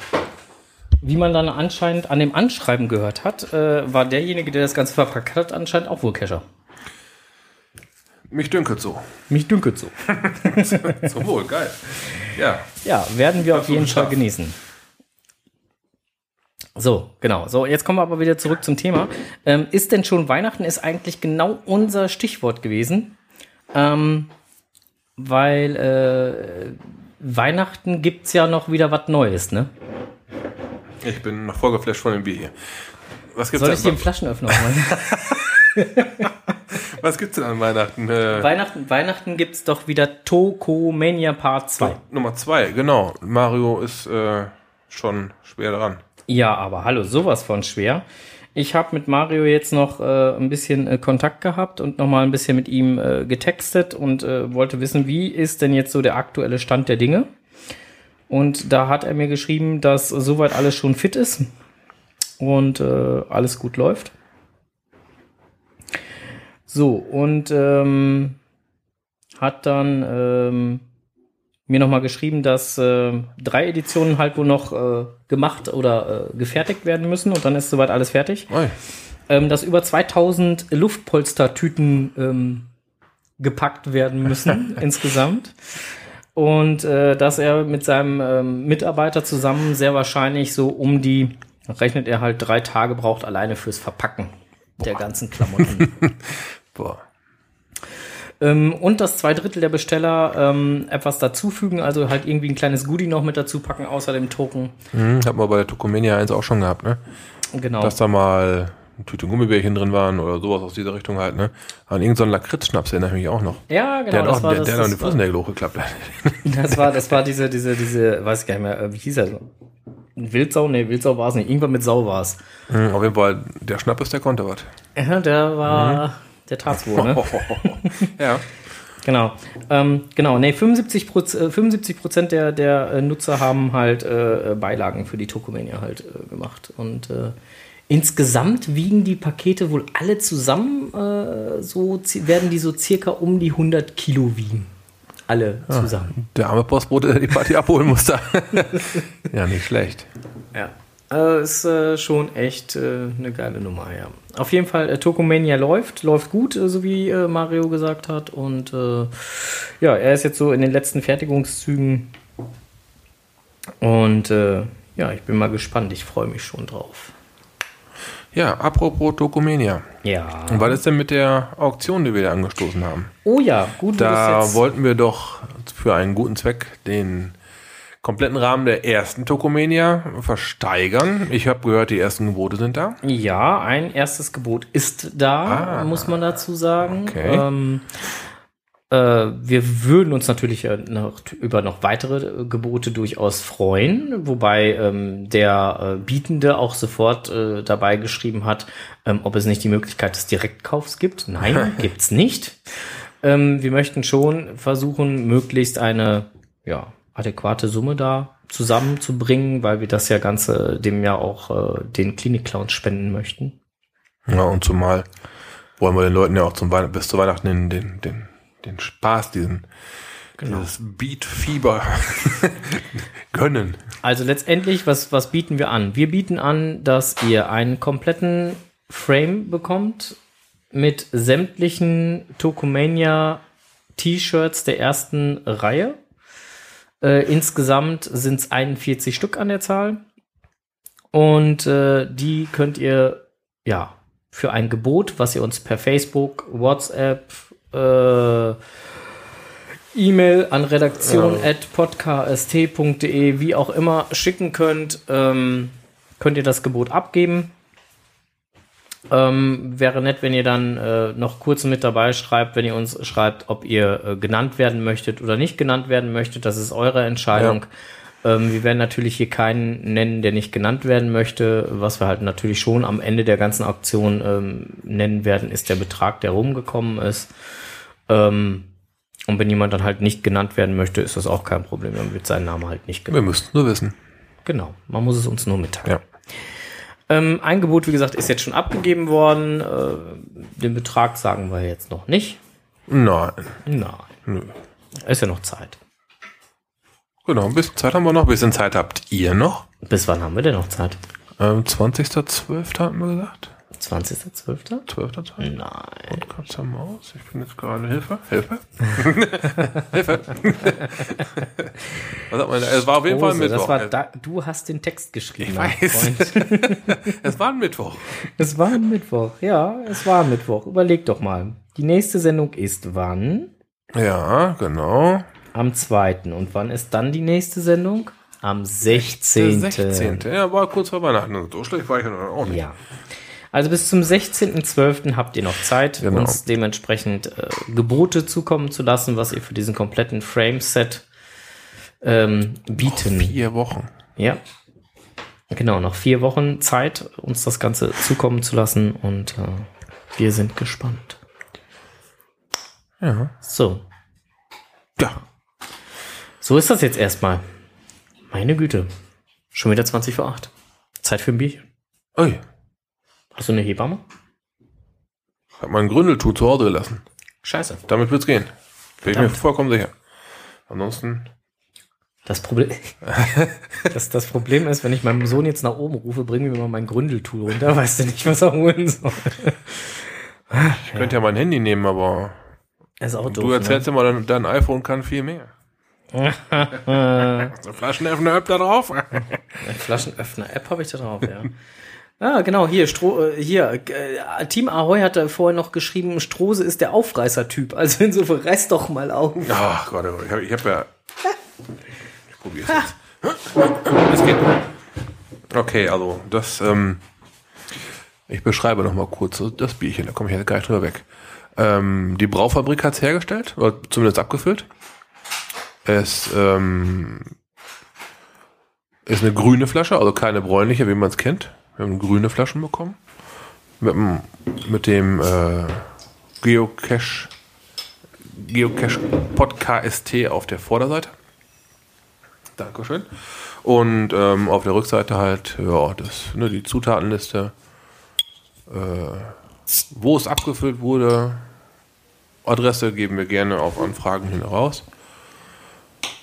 wie man dann anscheinend an dem Anschreiben gehört hat, äh, war derjenige, der das Ganze verpackt hat, anscheinend auch wohl Kescher. Mich dünkelt so. Mich dünkelt so. So wohl, geil. Ja. Ja, werden wir auf jeden Fall geschafft. genießen. So, genau. So, jetzt kommen wir aber wieder zurück zum Thema. Ähm, ist denn schon Weihnachten? Ist eigentlich genau unser Stichwort gewesen. Ähm, weil äh, Weihnachten gibt's ja noch wieder was Neues, ne? Ich bin noch vorgeflasht von dem Bier hier. Was gibt's, Soll ich dir einen Flaschenöffner holen? was gibt's denn an Weihnachten? Äh, Weihnachten, Weihnachten gibt's doch wieder Tokomania Part 2. Nummer zwei, genau. Mario ist äh, schon schwer dran. Ja, aber hallo, sowas von schwer. Ich habe mit Mario jetzt noch äh, ein bisschen äh, Kontakt gehabt und noch mal ein bisschen mit ihm äh, getextet und äh, wollte wissen, wie ist denn jetzt so der aktuelle Stand der Dinge? Und da hat er mir geschrieben, dass soweit alles schon fit ist und äh, alles gut läuft. So, und ähm, hat dann ähm, mir nochmal geschrieben, dass äh, drei Editionen halt wohl noch äh, gemacht oder äh, gefertigt werden müssen und dann ist soweit alles fertig. Ähm, dass über 2000 Luftpolstertüten ähm, gepackt werden müssen insgesamt. Und äh, dass er mit seinem ähm, Mitarbeiter zusammen sehr wahrscheinlich so um die, rechnet er halt drei Tage braucht alleine fürs Verpacken Boah. der ganzen Klamotten. Boah. Ähm, und dass zwei Drittel der Besteller ähm, etwas dazufügen, also halt irgendwie ein kleines Goodie noch mit dazu packen, außer dem Token. Mhm, hat man bei der Tokomania 1 auch schon gehabt, ne? Genau. Dass da mal Tüte Gummibärchen drin waren oder sowas aus dieser Richtung halt, ne? An irgendeinen Lakritz-Schnaps erinnere ich mich auch noch. Ja, genau. Der hat das auch, war der, das, der hat auch das den Fußnägel hochgeklappt. Das war, das war diese, diese, diese, weiß ich gar nicht mehr, äh, wie hieß er? Wildsau? Nee, Wildsau war es nicht. Irgendwann mit Sau war es. Mhm, auf jeden Fall, der Schnappes, der konnte was. Ja, der war, mhm. der tat's wohl, ne? ja. Genau. Ähm, genau, nee, 75 Prozent, 75 Prozent der, der äh, Nutzer haben halt äh, Beilagen für die Tokomania halt äh, gemacht. Und äh, insgesamt wiegen die Pakete wohl alle zusammen, äh, so werden die so circa um die 100 Kilo wiegen. Alle ah, zusammen. Der arme Postbote, der die Party abholen musste. ja, nicht schlecht. Ja. Also ist äh, schon echt äh, eine geile Nummer, ja. Auf jeden Fall, äh, Tokomania läuft, läuft gut, äh, so wie äh, Mario gesagt hat. Und äh, ja, er ist jetzt so in den letzten Fertigungszügen. Und ja, ich bin mal gespannt, ich freue mich schon drauf. Ja, apropos Tokomania. Ja. Und was ist denn mit der Auktion, die wir da angestoßen haben? Oh ja, gut. Da wollten wir doch für einen guten Zweck den kompletten Rahmen der ersten Tokomania versteigern. Ich habe gehört, die ersten Gebote sind da. Ja, ein erstes Gebot ist da, ah, muss man dazu sagen. Okay. Ähm, äh, wir würden uns natürlich noch, über noch weitere Gebote durchaus freuen, wobei ähm, der äh, Bietende auch sofort äh, dabei geschrieben hat, ähm, ob es nicht die Möglichkeit des Direktkaufs gibt. Nein, gibt's nicht. Ähm, wir möchten schon versuchen, möglichst eine ja, adäquate Summe da zusammenzubringen, weil wir das ja Ganze dem ja auch äh, den Klinik-Clowns spenden möchten. Ja, und zumal wollen wir den Leuten ja auch zum Weihnachten, bis zu Weihnachten den, den, den, den Spaß, diesen genau. dieses Beat-Fieber gönnen. Also letztendlich, was, was bieten wir an? Wir bieten an, dass ihr einen kompletten Frame bekommt mit sämtlichen Tokomania T-Shirts der ersten Reihe äh, insgesamt sind es 41 Stück an der Zahl. Und äh, die könnt ihr ja für ein Gebot, was ihr uns per Facebook, WhatsApp, äh, E-Mail an redaktion ja. wie auch immer schicken könnt, ähm, könnt ihr das Gebot abgeben. Ähm, wäre nett, wenn ihr dann äh, noch kurz mit dabei schreibt, wenn ihr uns schreibt, ob ihr äh, genannt werden möchtet oder nicht genannt werden möchtet. Das ist eure Entscheidung. Ja. Ähm, wir werden natürlich hier keinen nennen, der nicht genannt werden möchte. Was wir halt natürlich schon am Ende der ganzen Auktion ähm, nennen werden, ist der Betrag, der rumgekommen ist. Ähm, und wenn jemand dann halt nicht genannt werden möchte, ist das auch kein Problem. Dann wird sein Name halt nicht genannt. Wir müssten nur wissen. Genau, man muss es uns nur mitteilen. Ja. Ähm, Angebot, wie gesagt, ist jetzt schon abgegeben worden. Äh, den Betrag sagen wir jetzt noch nicht. Nein. Nein. Nö. Ist ja noch Zeit. Genau, ein bisschen Zeit haben wir noch. Ein bisschen Zeit habt ihr noch. Bis wann haben wir denn noch Zeit? Ähm, 20.12. hatten wir gesagt. 20.12.? 12.12. Nein. Und Katze Maus. Ich bin jetzt gerade Hilfe. Hilfe. Hilfe. Was hat man? Es war auf jeden Fall ein Mittwoch. Das war da, du hast den Text geschrieben. Ich weiß. es war ein Mittwoch. Es war ein Mittwoch. Ja, es war ein Mittwoch. Überleg doch mal. Die nächste Sendung ist wann? Ja, genau. Am 2. Und wann ist dann die nächste Sendung? Am 16. Der 16. Ja, war kurz vor Weihnachten. So schlecht war ich auch nicht. Ja. Also bis zum 16.12. habt ihr noch Zeit, genau. uns dementsprechend äh, Gebote zukommen zu lassen, was ihr für diesen kompletten Frame-Set ähm, bieten. Noch vier Wochen. Ja. Genau, noch vier Wochen Zeit, uns das Ganze zukommen zu lassen und äh, wir sind gespannt. Ja. So. Ja. So ist das jetzt erstmal. Meine Güte. Schon wieder 20 vor 8. Zeit für ein Bierchen. Ui. Hast du eine Hebamme? Hat mein Gründeltool zu Hause gelassen. Scheiße. Damit wird's gehen. Bin ich mir vollkommen sicher. Ansonsten. Das Problem, das, das Problem ist, wenn ich meinem Sohn jetzt nach oben rufe, bring mir mal mein Gründeltool runter, weißt du nicht, was er holen soll. Ich könnte ja mein Handy nehmen, aber Ist auch doof. du erzählst immer, dein, dein iPhone kann viel mehr. So Flaschenöffner da drauf. Flaschenöffner-App habe ich da drauf, ja. Ah, genau, hier, Stro äh, hier, äh, Team Ahoy hatte vorher noch geschrieben, Strose ist der Aufreißer-Typ. Also insofern reiß doch mal auf. Ach Gott, ich habe hab ja. Ich probiere es jetzt. Es geht. Okay, also das. Ähm, ich beschreibe noch mal kurz das Bierchen, da komme ich jetzt gar nicht drüber weg. Ähm, die Braufabrik hat's hergestellt, oder zumindest abgefüllt. Es ähm, ist eine grüne Flasche, also keine bräunliche, wie man es kennt. Wir haben grüne Flaschen bekommen. Mit dem, mit dem äh, Geocache Geocache Pod KST auf der Vorderseite. Dankeschön. Und ähm, auf der Rückseite halt, ja, das, ne, die Zutatenliste, äh, wo es abgefüllt wurde. Adresse geben wir gerne auf Anfragen hin raus.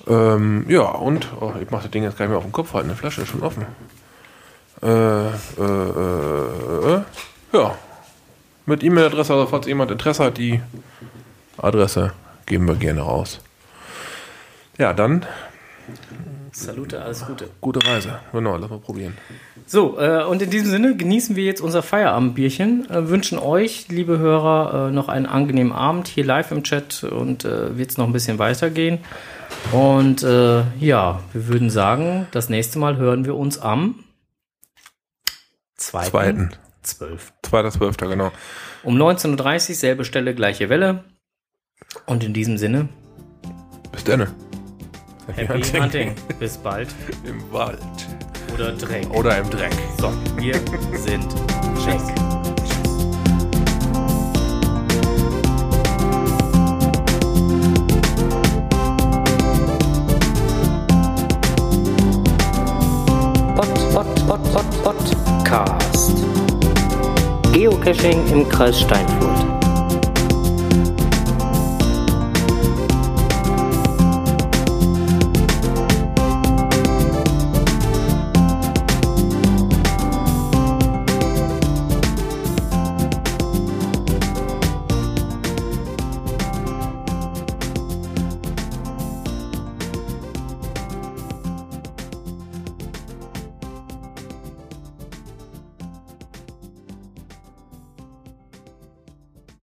Ähm, ja, und oh, ich mache das Ding jetzt gar nicht mehr auf den Kopf halten, eine Flasche ist schon offen. Äh, äh, äh, äh, ja. Mit E-Mail-Adresse, also falls jemand Interesse hat, die Adresse geben wir gerne raus. Ja, dann Salute, alles Gute. gute Reise. Genau, lass mal probieren. So, äh, und in diesem Sinne genießen wir jetzt unser Feierabendbierchen, äh, wünschen euch, liebe Hörer, äh, noch einen angenehmen Abend hier live im Chat und wird es noch ein bisschen weitergehen. Und äh, ja, wir würden sagen, das nächste Mal hören wir uns am zweiten, Zweiten. 12. Zweiter Zwölfter, genau. Um 19.30 Uhr, selbe Stelle, gleiche Welle. Und in diesem Sinne, Bis dann. Happy Hunting. Bis bald. Im Wald. Oder Dreck. Oder im Dreck. So, wir sind Check. Geocaching im Kreis Steinfurt.